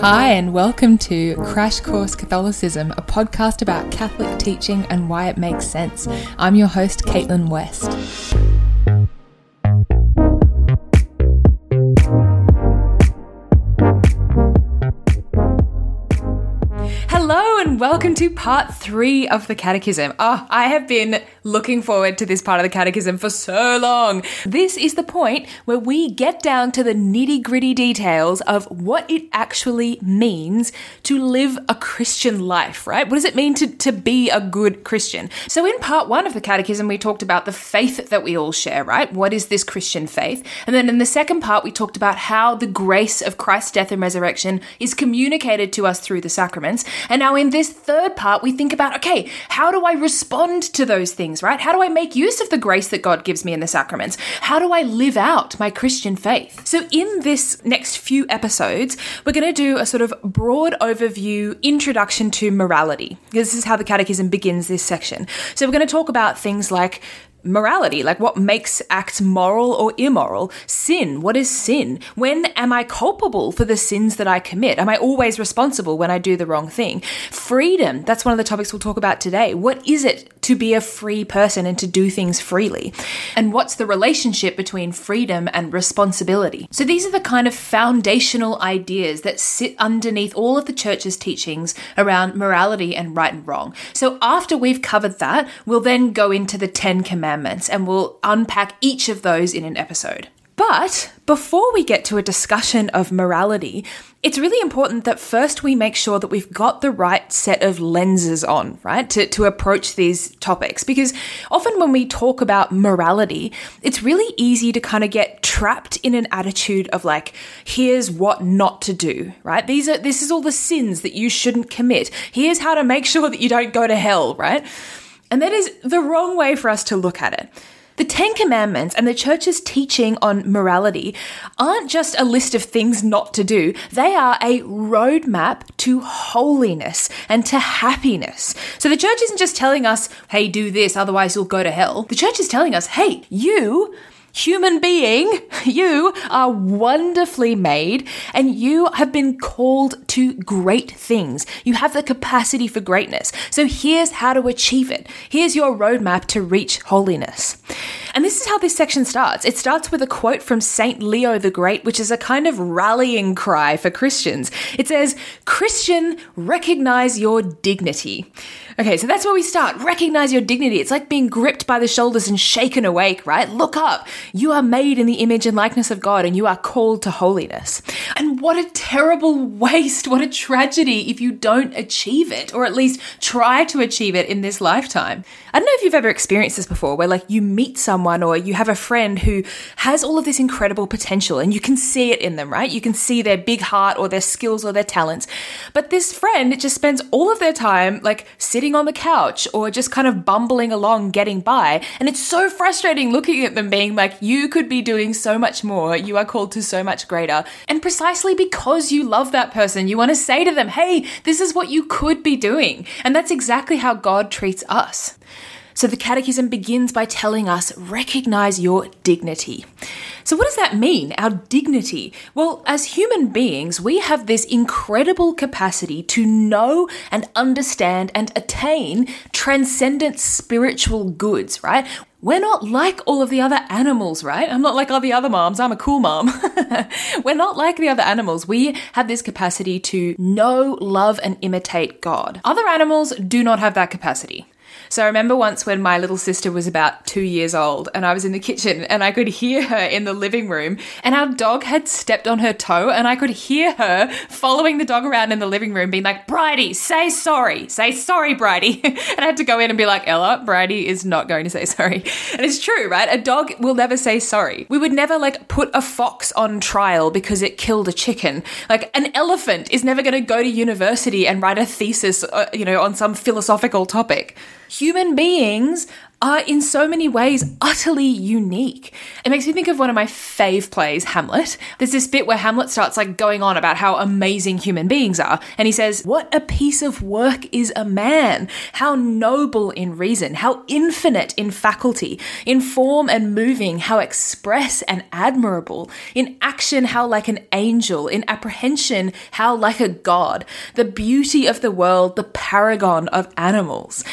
Hi, and welcome to Crash Course Catholicism, a podcast about Catholic teaching and why it makes sense. I'm your host, Caitlin West. Welcome to part three of the Catechism. Oh, I have been looking forward to this part of the Catechism for so long. This is the point where we get down to the nitty gritty details of what it actually means to live a Christian life, right? What does it mean to, to be a good Christian? So, in part one of the Catechism, we talked about the faith that we all share, right? What is this Christian faith? And then in the second part, we talked about how the grace of Christ's death and resurrection is communicated to us through the sacraments. And now in this third part, we think about okay, how do I respond to those things, right? How do I make use of the grace that God gives me in the sacraments? How do I live out my Christian faith? So, in this next few episodes, we're going to do a sort of broad overview introduction to morality. This is how the Catechism begins this section. So, we're going to talk about things like morality, like what makes acts moral or immoral. Sin, what is sin? When am I culpable for the sins that I commit? Am I always responsible when I do the wrong thing? Freedom, that's one of the topics we'll talk about today. What is it to be a free person and to do things freely? And what's the relationship between freedom and responsibility? So these are the kind of foundational ideas that sit underneath all of the church's teachings around morality and right and wrong. So after we've covered that, we'll then go into the 10 commandments commandments, and we'll unpack each of those in an episode. But before we get to a discussion of morality, it's really important that first we make sure that we've got the right set of lenses on, right, to, to approach these topics. Because often when we talk about morality, it's really easy to kind of get trapped in an attitude of like, here's what not to do, right? These are, this is all the sins that you shouldn't commit. Here's how to make sure that you don't go to hell, right? And that is the wrong way for us to look at it. The Ten Commandments and the Church's teaching on morality aren't just a list of things not to do, they are a roadmap to holiness and to happiness. So the Church isn't just telling us, hey, do this, otherwise you'll go to hell. The Church is telling us, hey, you human being, you are wonderfully made and you have been called to great things. You have the capacity for greatness. So here's how to achieve it. Here's your roadmap to reach holiness. And this is how this section starts. It starts with a quote from St. Leo the Great, which is a kind of rallying cry for Christians. It says, Christian, recognize your dignity. Okay, so that's where we start. Recognize your dignity. It's like being gripped by the shoulders and shaken awake, right? Look up. You are made in the image and likeness of God and you are called to holiness. And what a terrible waste, what a tragedy if you don't achieve it, or at least try to achieve it in this lifetime. I don't know if you've ever experienced this before, where like you meet someone or you have a friend who has all of this incredible potential and you can see it in them, right? You can see their big heart or their skills or their talents. But this friend just spends all of their time like sitting on the couch or just kind of bumbling along getting by. And it's so frustrating looking at them being like, you could be doing so much more. You are called to so much greater. And precisely because you love that person, you want to say to them, hey, this is what you could be doing. And that's exactly how God treats us. So the Catechism begins by telling us recognize your dignity. So, what does that mean, our dignity? Well, as human beings, we have this incredible capacity to know and understand and attain transcendent spiritual goods, right? We're not like all of the other animals, right? I'm not like all the other moms. I'm a cool mom. We're not like the other animals. We have this capacity to know, love, and imitate God. Other animals do not have that capacity. So I remember once when my little sister was about two years old and I was in the kitchen and I could hear her in the living room and our dog had stepped on her toe and I could hear her following the dog around in the living room being like, Bridie, say sorry, say sorry, Bridie. and I had to go in and be like, Ella, Bridie is not going to say sorry. And it's true, right? A dog will never say sorry. We would never like put a fox on trial because it killed a chicken. Like an elephant is never going to go to university and write a thesis, uh, you know, on some philosophical topic. Human beings are in so many ways utterly unique. It makes me think of one of my fave plays, Hamlet. There's this bit where Hamlet starts like going on about how amazing human beings are, and he says, What a piece of work is a man! How noble in reason, how infinite in faculty, in form and moving, how express and admirable, in action, how like an angel, in apprehension, how like a god, the beauty of the world, the paragon of animals.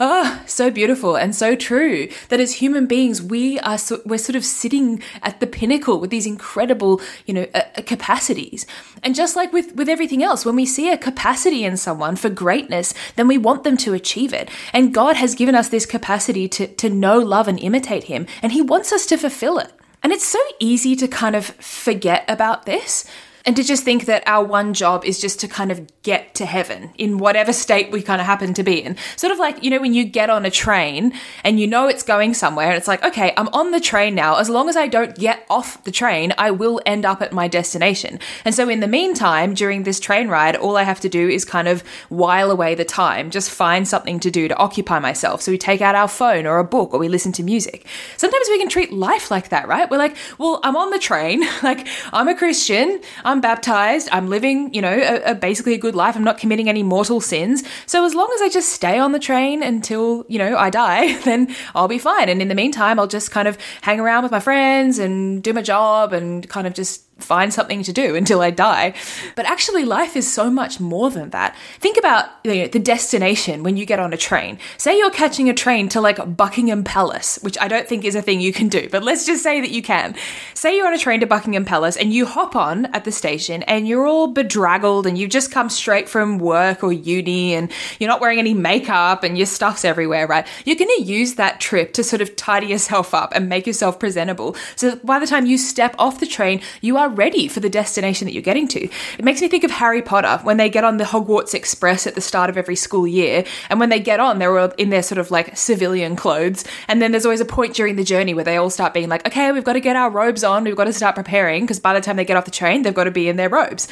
Ah, oh, so beautiful and so true that as human beings, we are so, we're sort of sitting at the pinnacle with these incredible, you know, uh, uh, capacities. And just like with with everything else, when we see a capacity in someone for greatness, then we want them to achieve it. And God has given us this capacity to to know, love, and imitate Him, and He wants us to fulfill it. And it's so easy to kind of forget about this and to just think that our one job is just to kind of get to heaven in whatever state we kind of happen to be in. Sort of like, you know, when you get on a train and you know it's going somewhere, and it's like, okay, I'm on the train now. As long as I don't get off the train, I will end up at my destination. And so, in the meantime, during this train ride, all I have to do is kind of while away the time, just find something to do to occupy myself. So, we take out our phone or a book or we listen to music. Sometimes we can treat life like that, right? We're like, well, I'm on the train, like, I'm a Christian. I'm baptized. I'm living, you know, a, a basically a good life. I'm not committing any mortal sins. So as long as I just stay on the train until, you know, I die, then I'll be fine. And in the meantime, I'll just kind of hang around with my friends and do my job and kind of just find something to do until I die. But actually, life is so much more than that. Think about you know, the destination when you get on a train. Say you're catching a train to like Buckingham Palace, which I don't think is a thing you can do, but let's just say that you can. Say you're on a train to Buckingham Palace and you hop on at the station and you're all bedraggled and you've just come straight from work or uni and you're not wearing any makeup and your stuff's everywhere, right? You're going to use that trip to sort of tidy yourself up and make yourself presentable. So by the time you step off the train, you are ready for the destination that you're getting to. It makes me think of Harry Potter when they get on the Hogwarts Express at the start of every school year. And when they get on, they're all in their sort of like civilian clothes. And then there's always a point during the journey where they all start being like, okay, we've got to get our robes on. We've got to start preparing because by the time they get off the train, they've got to be in their robes.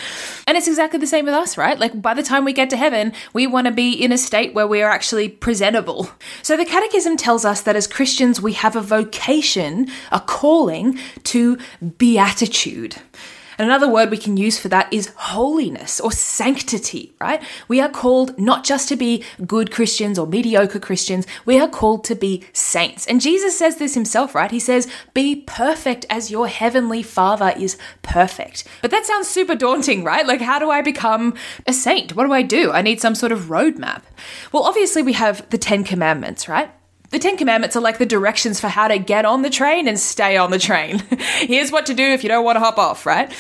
And it's exactly the same with us, right? Like by the time we get to heaven, we want to be in a state where we are actually presentable. So the Catechism tells us that as Christians, we have a vocation, a calling to beatitude. And another word we can use for that is holiness or sanctity, right? We are called not just to be good Christians or mediocre Christians, we are called to be saints. And Jesus says this himself, right? He says, Be perfect as your heavenly Father is perfect. But that sounds super daunting, right? Like, how do I become a saint? What do I do? I need some sort of roadmap. Well, obviously, we have the Ten Commandments, right? The Ten Commandments are like the directions for how to get on the train and stay on the train. Here's what to do if you don't want to hop off, right?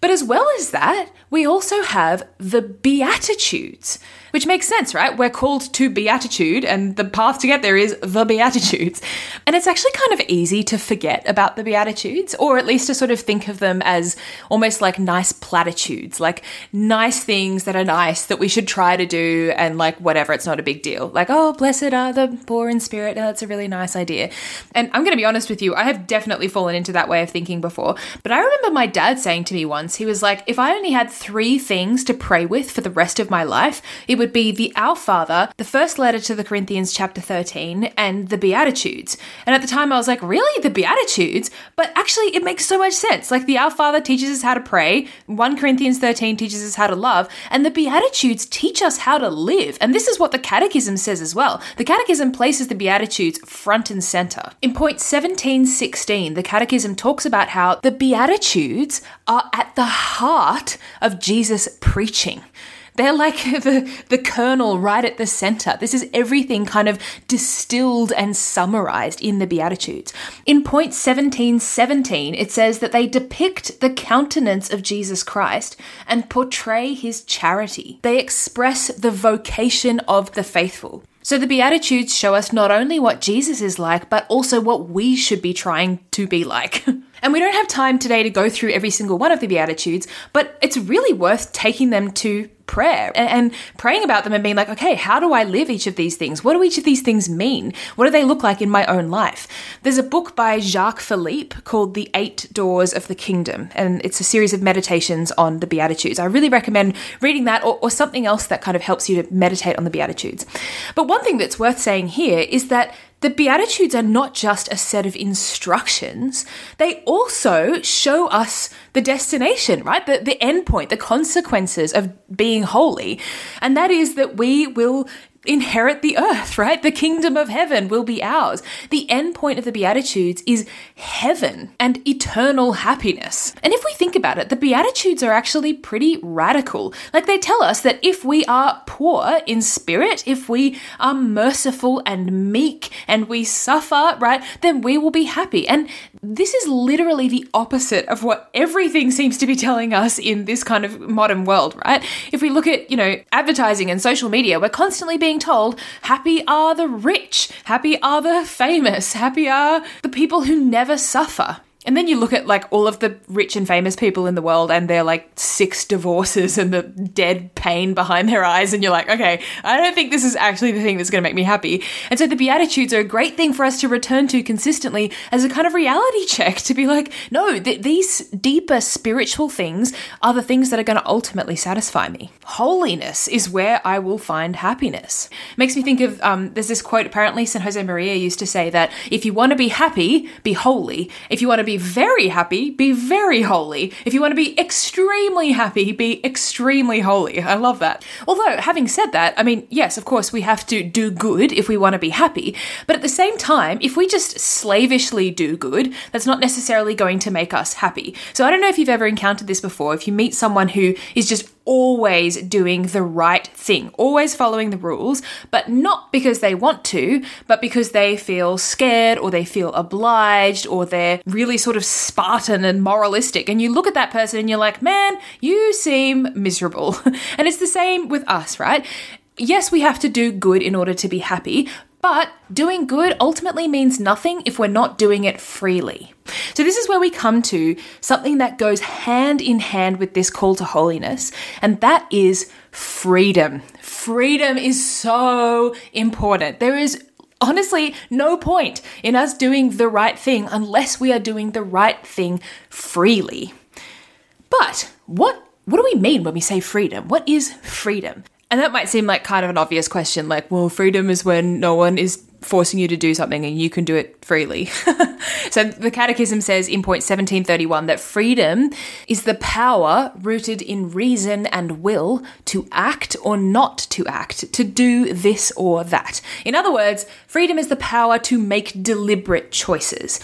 But as well as that, we also have the Beatitudes, which makes sense, right? We're called to beatitude, and the path to get there is the Beatitudes. And it's actually kind of easy to forget about the Beatitudes, or at least to sort of think of them as almost like nice platitudes, like nice things that are nice that we should try to do, and like whatever, it's not a big deal. Like, oh, blessed are the poor in spirit. Oh, that's a really nice idea. And I'm going to be honest with you, I have definitely fallen into that way of thinking before. But I remember my dad saying to me once, he was like, if I only had three things to pray with for the rest of my life, it would be the Our Father, the first letter to the Corinthians, chapter 13, and the Beatitudes. And at the time, I was like, really? The Beatitudes? But actually, it makes so much sense. Like, the Our Father teaches us how to pray, 1 Corinthians 13 teaches us how to love, and the Beatitudes teach us how to live. And this is what the Catechism says as well. The Catechism places the Beatitudes front and center. In point 1716, the Catechism talks about how the Beatitudes are at the heart of Jesus' preaching. They're like the, the kernel right at the center. This is everything kind of distilled and summarized in the Beatitudes. In point 1717, it says that they depict the countenance of Jesus Christ and portray his charity. They express the vocation of the faithful. So the Beatitudes show us not only what Jesus is like, but also what we should be trying to be like. and we don't have time today to go through every single one of the Beatitudes, but it's really worth taking them to prayer and, praying about them and being like, okay, how do I live each of these things? What do each of these things mean? What do they look like in my own life? There's a book by Jacques Philippe called The Eight Doors of the Kingdom, and it's a series of meditations on the Beatitudes. I really recommend reading that or, or something else that kind of helps you to meditate on the Beatitudes. But one thing that's worth saying here is that the Beatitudes are not just a set of instructions, they also show us the destination, right? The, the end point, the consequences of being holy. And that is that we will inherit the earth, right? The kingdom of heaven will be ours. The end point of the Beatitudes is heaven and eternal happiness. And if we think about it, the Beatitudes are actually pretty radical. Like they tell us that if we are poor in spirit, if we are merciful and meek and we suffer, right, then we will be happy. And this is literally the opposite of what everything seems to be telling us in this kind of modern world, right? If we look at, you know, advertising and social media, we're constantly being told happy are the rich, happy are the famous, happy are the people who never suffer. And then you look at like all of the rich and famous people in the world and their like six divorces and the dead pain behind their eyes, and you're like, okay, I don't think this is actually the thing that's going to make me happy. And so the Beatitudes are a great thing for us to return to consistently as a kind of reality check to be like, no, th- these deeper spiritual things are the things that are going to ultimately satisfy me. Holiness is where I will find happiness. makes me think of um, there's this quote apparently St. Josemaria used to say that if you want to be happy, be holy. If you want to be be very happy, be very holy. If you want to be extremely happy, be extremely holy. I love that. Although, having said that, I mean, yes, of course, we have to do good if we want to be happy. But at the same time, if we just slavishly do good, that's not necessarily going to make us happy. So I don't know if you've ever encountered this before. If you meet someone who is just always doing the right thing, always following the rules, but not because they want to, but because they feel scared or they feel obliged or they're really sort of Spartan and moralistic. And you look at that person and you're like, man, you seem miserable. and it's the same with us, right? Yes, we have to do good in order to be happy, but doing good ultimately means nothing if we're not doing it freely. So, this is where we come to something that goes hand in hand with this call to holiness, and that is freedom. Freedom is so important. There is honestly no point in us doing the right thing unless we are doing the right thing freely. But what what do we mean when we say freedom? What is freedom? And that might seem like kind of an obvious question, like, well, freedom is when no one is forcing you to do something and you can do it freely. so the Catechism says in point 1731 that freedom is the power rooted in reason and will to act or not to act, to do this or that. In other words, freedom is the power to make deliberate choices.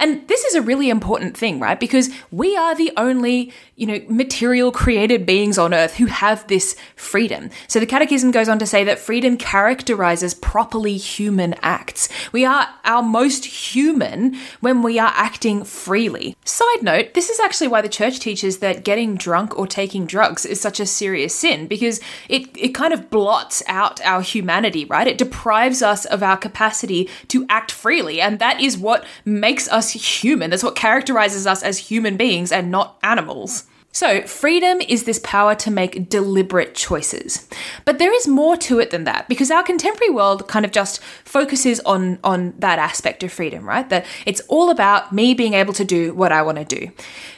And this is a really important thing, right? Because we are the only, you know, material created beings on earth who have this freedom. So the Catechism goes on to say that freedom characterizes properly human acts. We are our most human when we are acting freely. Side note, this is actually why the church teaches that getting drunk or taking drugs is such a serious sin because it, it kind of blots out our humanity, right? It deprives us of our capacity to act freely. And that is what makes us human. That's what characterizes us as human beings and not animals. So, freedom is this power to make deliberate choices. But there is more to it than that because our contemporary world kind of just focuses on on that aspect of freedom, right? That it's all about me being able to do what I want to do.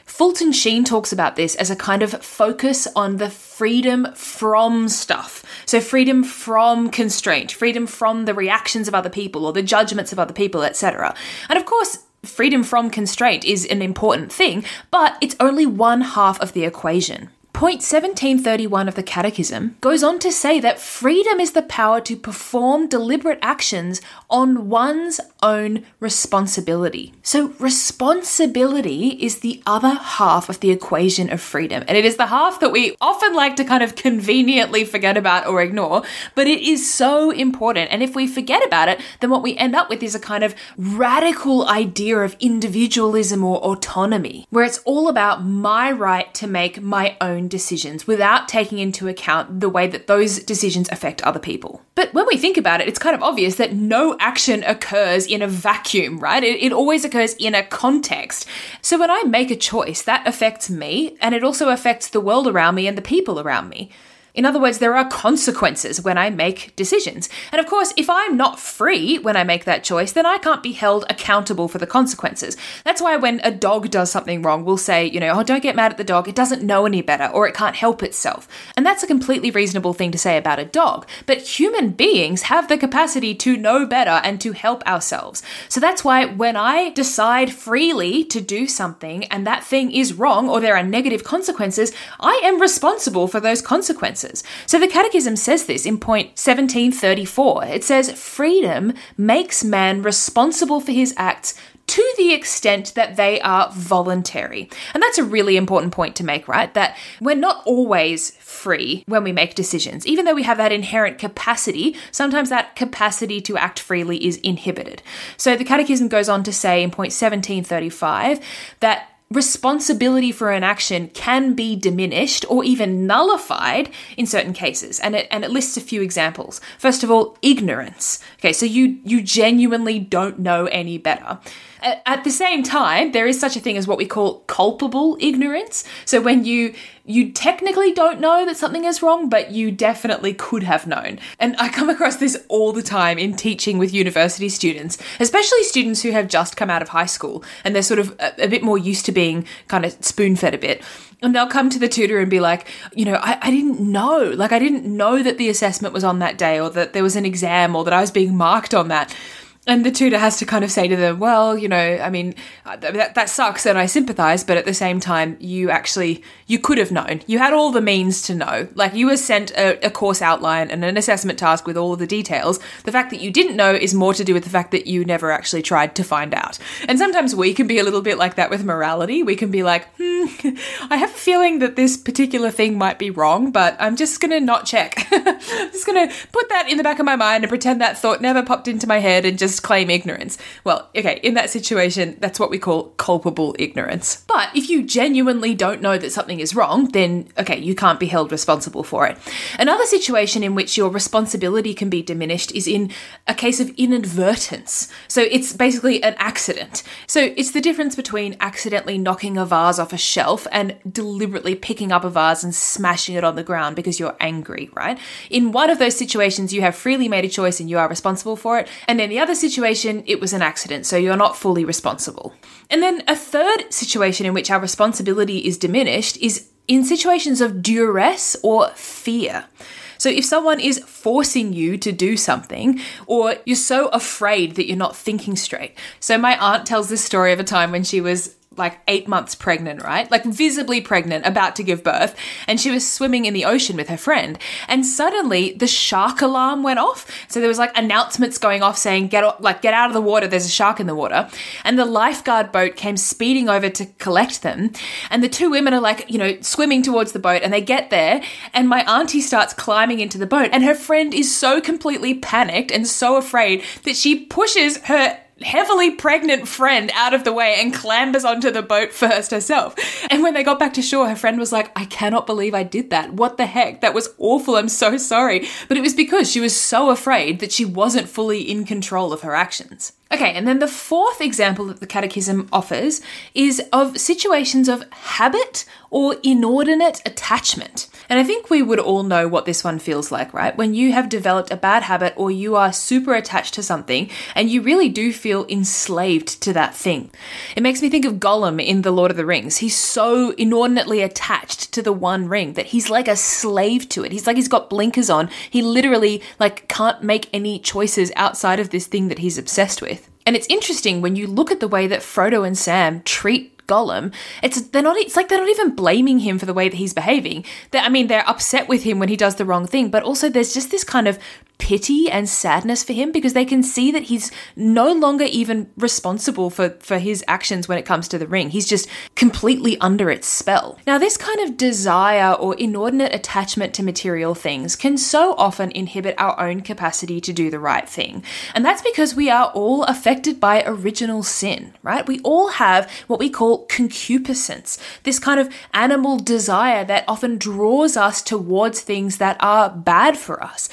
Fulton Sheen talks about this as a kind of focus on the freedom from stuff. So, freedom from constraint, freedom from the reactions of other people or the judgments of other people, etc. And of course, freedom from constraint is an important thing, but it's only one half of the equation. Point 1731 of the Catechism goes on to say that freedom is the power to perform deliberate actions on one's own responsibility. So, responsibility is the other half of the equation of freedom, and it is the half that we often like to kind of conveniently forget about or ignore, but it is so important. And if we forget about it, then what we end up with is a kind of radical idea of individualism or autonomy, where it's all about my right to make my own own decisions without taking into account the way that those decisions affect other people. But when we think about it, it's kind of obvious that no action occurs in a vacuum, right? It, it always occurs in a context. So when I make a choice, that affects me and it also affects the world around me and the people around me. In other words, there are consequences when I make decisions. And of course, if I'm not free when I make that choice, then I can't be held accountable for the consequences. That's why when a dog does something wrong, we'll say, you know, oh, don't get mad at the dog. It doesn't know any better or it can't help itself. And that's a completely reasonable thing to say about a dog. But human beings have the capacity to know better and to help ourselves. So that's why when I decide freely to do something and that thing is wrong or there are negative consequences, I am responsible for those consequences. So the Catechism says this in point 1734. It says, Freedom makes man responsible for his acts to the extent that they are voluntary. And that's a really important point to make, right? That we're not always free when we make decisions. Even though we have that inherent capacity, sometimes that capacity to act freely is inhibited. So the Catechism goes on to say in point 1735 that responsibility for an action can be diminished or even nullified in certain cases. And it, and it lists a few examples. First of all ignorance. Okay so you you genuinely don't know any better Uh, at the same time, there is such a thing as what we call culpable ignorance. So when you you technically don't know that something is wrong, but you definitely could have known. And I come across this all the time in teaching with university students, especially students who have just come out of high school and they're sort of a, a bit more used to being kind of spoon fed a bit. And they'll come to the tutor and be like, you know, I, I didn't know. Like, I didn't know that the assessment was on that day or that there was an exam or that I was being marked on that and the tutor has to kind of say to them, well, you know, I mean, uh, that, that sucks and I sympathize, but at the same time, you actually, you could have known. You had all the means to know. Like you were sent a, a course outline and an assessment task with all the details. The fact that you didn't know is more to do with the fact that you never actually tried to find out. And sometimes we can be a little bit like that with morality. We can be like, hmm, I have a feeling that this particular thing might be wrong, but I'm just going to not check. I'm just going to put that in the back of my mind and pretend that thought never popped into my head and just just claim ignorance. Well, okay, in that situation, that's what we call culpable ignorance. But if you genuinely don't know that something is wrong, then okay, you can't be held responsible for it. Another situation in which your responsibility can be diminished is in a case of inadvertence. So it's basically an accident. So it's the difference between accidentally knocking a vase off a shelf and deliberately picking up a vase and smashing it on the ground because you're angry, right? In one of those situations, you have freely made a choice and you are responsible for it. And in the other situation, it was an accident, so you're not fully responsible. And then a third situation in which our responsibility is diminished is in situations of duress or fear. So if someone is forcing you to do something, or you're so afraid that you're not thinking straight. So my aunt tells this story of a time when she was like eight months pregnant, right? Like visibly pregnant, about to give birth. And she was swimming in the ocean with her friend. And suddenly the shark alarm went off. So there was like announcements going off saying, get, like, get out of the water. There's a shark in the water. And the lifeguard boat came speeding over to collect them. And the two women are like, you know, swimming towards the boat and they get there. And my auntie starts climbing into the boat. And her friend is so completely panicked and so afraid that she pushes her heavily pregnant friend out of the way and clambers onto the boat first herself. And when they got back to shore, her friend was like, I cannot believe I did that. What the heck? That was awful. I'm so sorry. But it was because she was so afraid that she wasn't fully in control of her actions. Okay, and then the fourth example that the Catechism offers is of situations of habit or inordinate attachment. And I think we would all know what this one feels like, right? When you have developed a bad habit or you are super attached to something and you really do feel enslaved to that thing. It makes me think of Gollum in The Lord of the Rings. He's so inordinately attached to the one ring that he's like a slave to it. He's like he's got blinkers on. He literally like can't make any choices outside of this thing that he's obsessed with. And it's interesting when you look at the way that Frodo and Sam treat Gollum, it's they're not it's like they're not even blaming him for the way that he's behaving. They, I mean, they're upset with him when he does the wrong thing, but also there's just this kind of pity and sadness for him because they can see that he's no longer even responsible for, for his actions when it comes to the ring. He's just completely under its spell. Now, this kind of desire or inordinate attachment to material things can so often inhibit our own capacity to do the right thing. And that's because we are all affected by original sin, right? We all have what we call concupiscence, this kind of animal desire that often draws us towards things that are bad for us.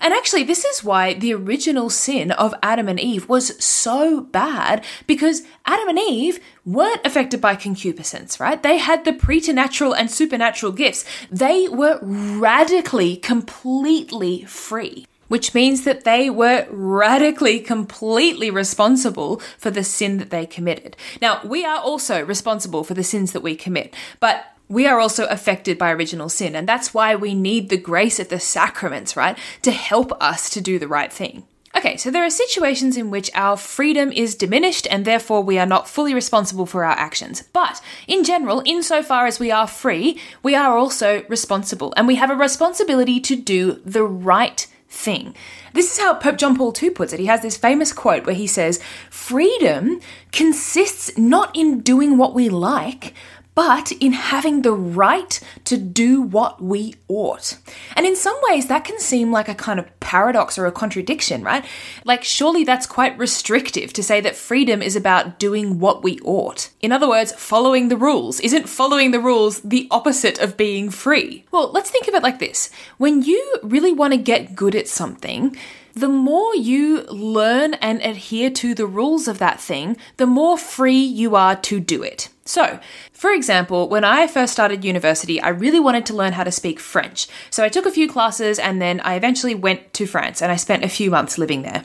And actually, this is why the original sin of Adam and Eve was so bad because Adam and Eve weren't affected by concupiscence, right? They had the preternatural and supernatural gifts. They were radically, completely free which means that they were radically, completely responsible for the sin that they committed. Now, we are also responsible for the sins that we commit, but we are also affected by original sin, and that's why we need the grace of the sacraments, right, to help us to do the right thing. Okay, so there are situations in which our freedom is diminished and therefore we are not fully responsible for our actions. But in general, insofar as we are free, we are also responsible and we have a responsibility to do the right thing. This is how Pope John Paul II puts it. He has this famous quote where he says, Freedom consists not in doing what we like, but in having the right to do what we ought. And in some ways, that can seem like a kind of paradox or a contradiction, right? Like, surely that's quite restrictive to say that freedom is about doing what we ought. In other words, following the rules. Isn't following the rules the opposite of being free? Well, let's think of it like this when you really want to get good at something, the more you learn and adhere to the rules of that thing, the more free you are to do it. So, for example, when I first started university, I really wanted to learn how to speak French. So I took a few classes and then I eventually went to France and I spent a few months living there.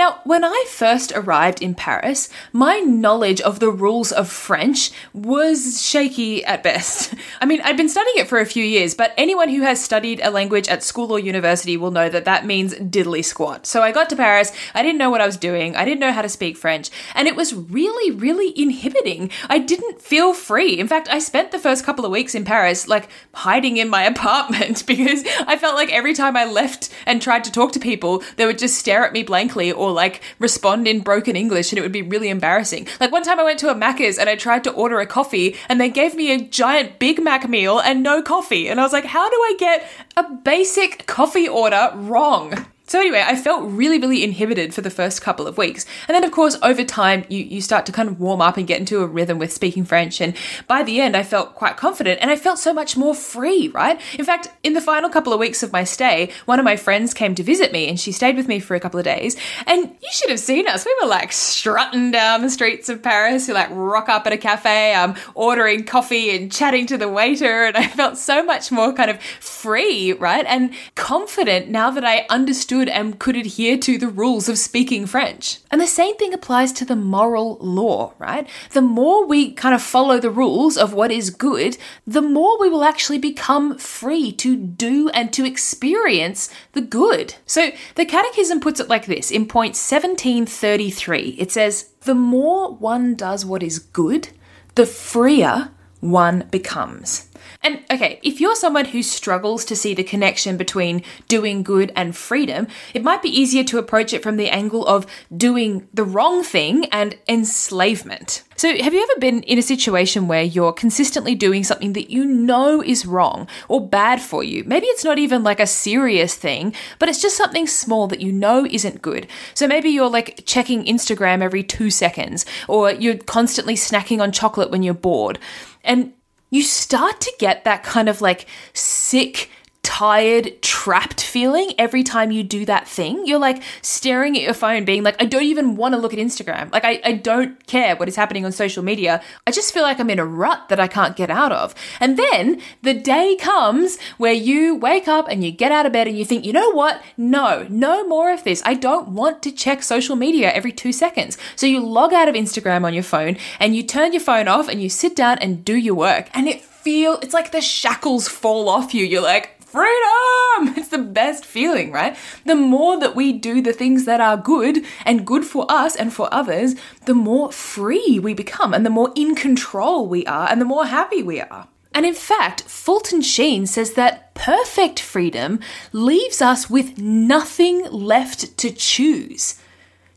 Now, when I first arrived in Paris, my knowledge of the rules of French was shaky at best. I mean, I'd been studying it for a few years, but anyone who has studied a language at school or university will know that that means diddly squat. So I got to Paris, I didn't know what I was doing, I didn't know how to speak French, and it was really, really inhibiting. I didn't feel free. In fact, I spent the first couple of weeks in Paris like hiding in my apartment because I felt like every time I left and tried to talk to people, they would just stare at me blankly or like respond in broken English and it would be really embarrassing. Like one time I went to a Macca's and I tried to order a coffee and they gave me a giant Big Mac meal and no coffee. And I was like, how do I get a basic coffee order wrong? So anyway, I felt really, really inhibited for the first couple of weeks. And then of course, over time, you, you start to kind of warm up and get into a rhythm with speaking French. And by the end, I felt quite confident and I felt so much more free, right? In fact, in the final couple of weeks of my stay, one of my friends came to visit me and she stayed with me for a couple of days. And you should have seen us. We were like strutting down the streets of Paris. We like rock up at a cafe, um, ordering coffee and chatting to the waiter. And I felt so much more kind of free, right? And confident now that I understood understood and um, could adhere to the rules of speaking French. And the same thing applies to the moral law, right? The more we kind of follow the rules of what is good, the more we will actually become free to do and to experience the good. So the Catechism puts it like this in point 1733 it says, The more one does what is good, the freer one becomes. And okay, if you're someone who struggles to see the connection between doing good and freedom, it might be easier to approach it from the angle of doing the wrong thing and enslavement. So, have you ever been in a situation where you're consistently doing something that you know is wrong or bad for you? Maybe it's not even like a serious thing, but it's just something small that you know isn't good. So, maybe you're like checking Instagram every two seconds, or you're constantly snacking on chocolate when you're bored. And you start to get that kind of like sick tired, trapped feeling every time you do that thing. You're like staring at your phone, being like, I don't even want to look at Instagram. Like, I, I don't care what is happening on social media. I just feel like I'm in a rut that I can't get out of. And then the day comes where you wake up and you get out of bed and you think, you know what? No, no more of this. I don't want to check social media every two seconds. So you log out of Instagram on your phone and you turn your phone off and you sit down and do your work. And it feel it's like the shackles fall off you. You're like, freedom! It's the best feeling, right? The more that we do the things that are good and good for us and for others, the more free we become and the more in control we are and the more happy we are. And in fact, Fulton Sheen says that perfect freedom leaves us with nothing left to choose.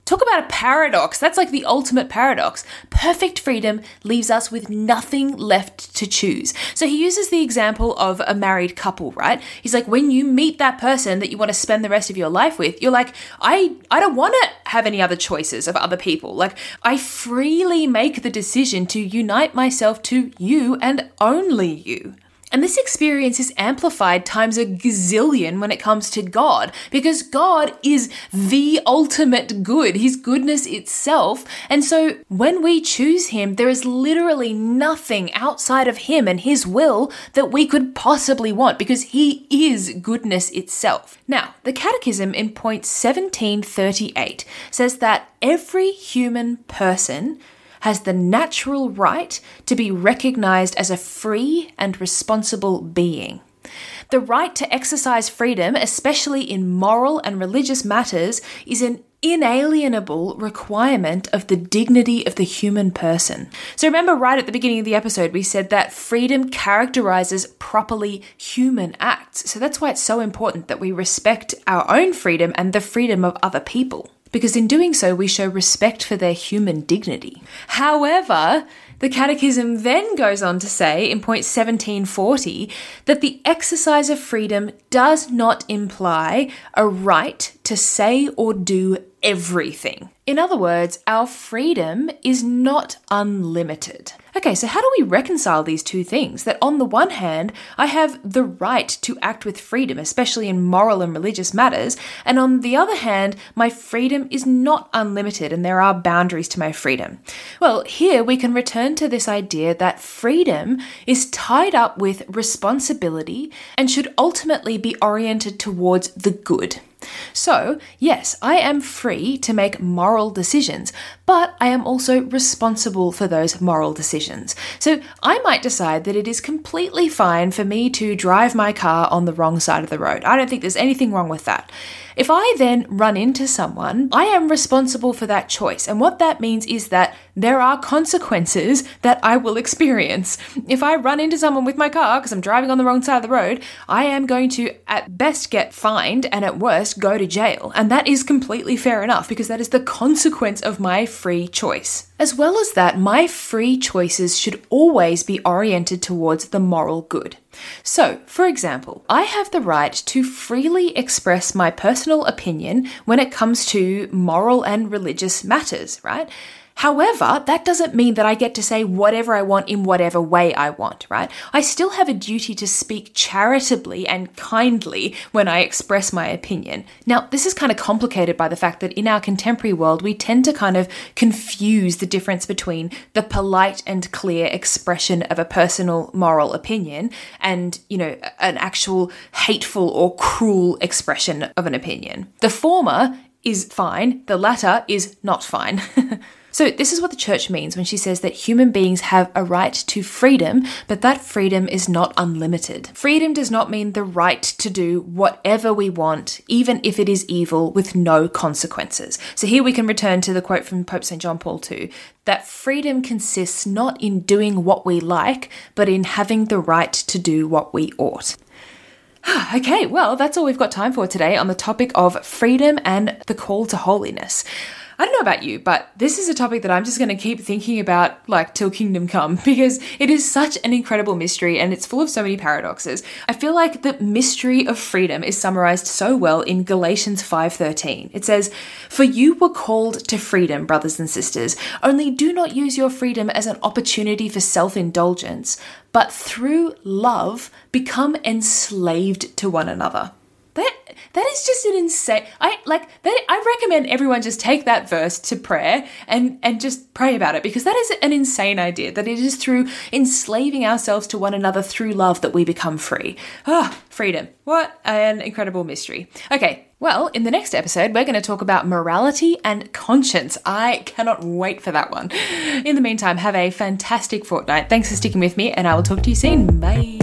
Talk about a paradox. That's like the ultimate paradox. Perfect freedom leaves us with nothing left to choose. So he uses the example of a married couple, right? He's like, when you meet that person that you want to spend the rest of your life with, you're like, I, I don't want to have any other choices of other people. Like, I freely make the decision to unite myself to you and only you. And this experience is amplified times a gazillion when it comes to God, because God is the ultimate good, His goodness itself. And so when we choose Him, there is literally nothing outside of Him and His will that we could possibly want, because He is goodness itself. Now, the Catechism in point 1738 says that every human person has the natural right to be recognized as a free and responsible being. The right to exercise freedom, especially in moral and religious matters, is an inalienable requirement of the dignity of the human person. So remember, right at the beginning of the episode, we said that freedom characterizes properly human acts. So that's why it's so important that we respect our own freedom and the freedom of other people because in doing so, we show respect for their human dignity. However, the Catechism then goes on to say in point 1740 that the exercise of freedom does not imply a right to say or do everything. In other words, our freedom is not unlimited. Okay, so how do we reconcile these two things? That on the one hand, I have the right to act with freedom, especially in moral and religious matters, and on the other hand, my freedom is not unlimited and there are boundaries to my freedom. Well, here we can return to this idea that freedom is tied up with responsibility and should ultimately be oriented towards the good. So, yes, I am free to make moral decisions, but I am also responsible for those moral decisions. So, I might decide that it is completely fine for me to drive my car on the wrong side of the road. I don't think there's anything wrong with that. If I then run into someone, I am responsible for that choice. And what that means is that there are consequences that I will experience. If I run into someone with my car because I'm driving on the wrong side of the road, I am going to at best get fined and at worst go to jail. And that is completely fair enough because that is the consequence of my free choice. As well as that, my free choices should always be oriented towards the moral good. So, for example, I have the right to freely express my personal opinion when it comes to moral and religious matters, right? However, that doesn't mean that I get to say whatever I want in whatever way I want, right? I still have a duty to speak charitably and kindly when I express my opinion. Now, this is kind of complicated by the fact that in our contemporary world, we tend to kind of confuse the difference between the polite and clear expression of a personal moral opinion and, you know, an actual hateful or cruel expression of an opinion. The former is fine, the latter is not fine. So, this is what the church means when she says that human beings have a right to freedom, but that freedom is not unlimited. Freedom does not mean the right to do whatever we want, even if it is evil, with no consequences. So, here we can return to the quote from Pope St. John Paul II that freedom consists not in doing what we like, but in having the right to do what we ought. okay, well, that's all we've got time for today on the topic of freedom and the call to holiness. I don't know about you, but this is a topic that I'm just going to keep thinking about like till kingdom come because it is such an incredible mystery and it's full of so many paradoxes. I feel like the mystery of freedom is summarized so well in Galatians 5:13. It says, "For you were called to freedom, brothers and sisters. Only do not use your freedom as an opportunity for self-indulgence, but through love become enslaved to one another." That that is just an insane. I like that. I recommend everyone just take that verse to prayer and and just pray about it because that is an insane idea. That it is through enslaving ourselves to one another through love that we become free. Ah, oh, freedom! What an incredible mystery. Okay, well, in the next episode, we're going to talk about morality and conscience. I cannot wait for that one. In the meantime, have a fantastic fortnight. Thanks for sticking with me, and I will talk to you soon. Bye.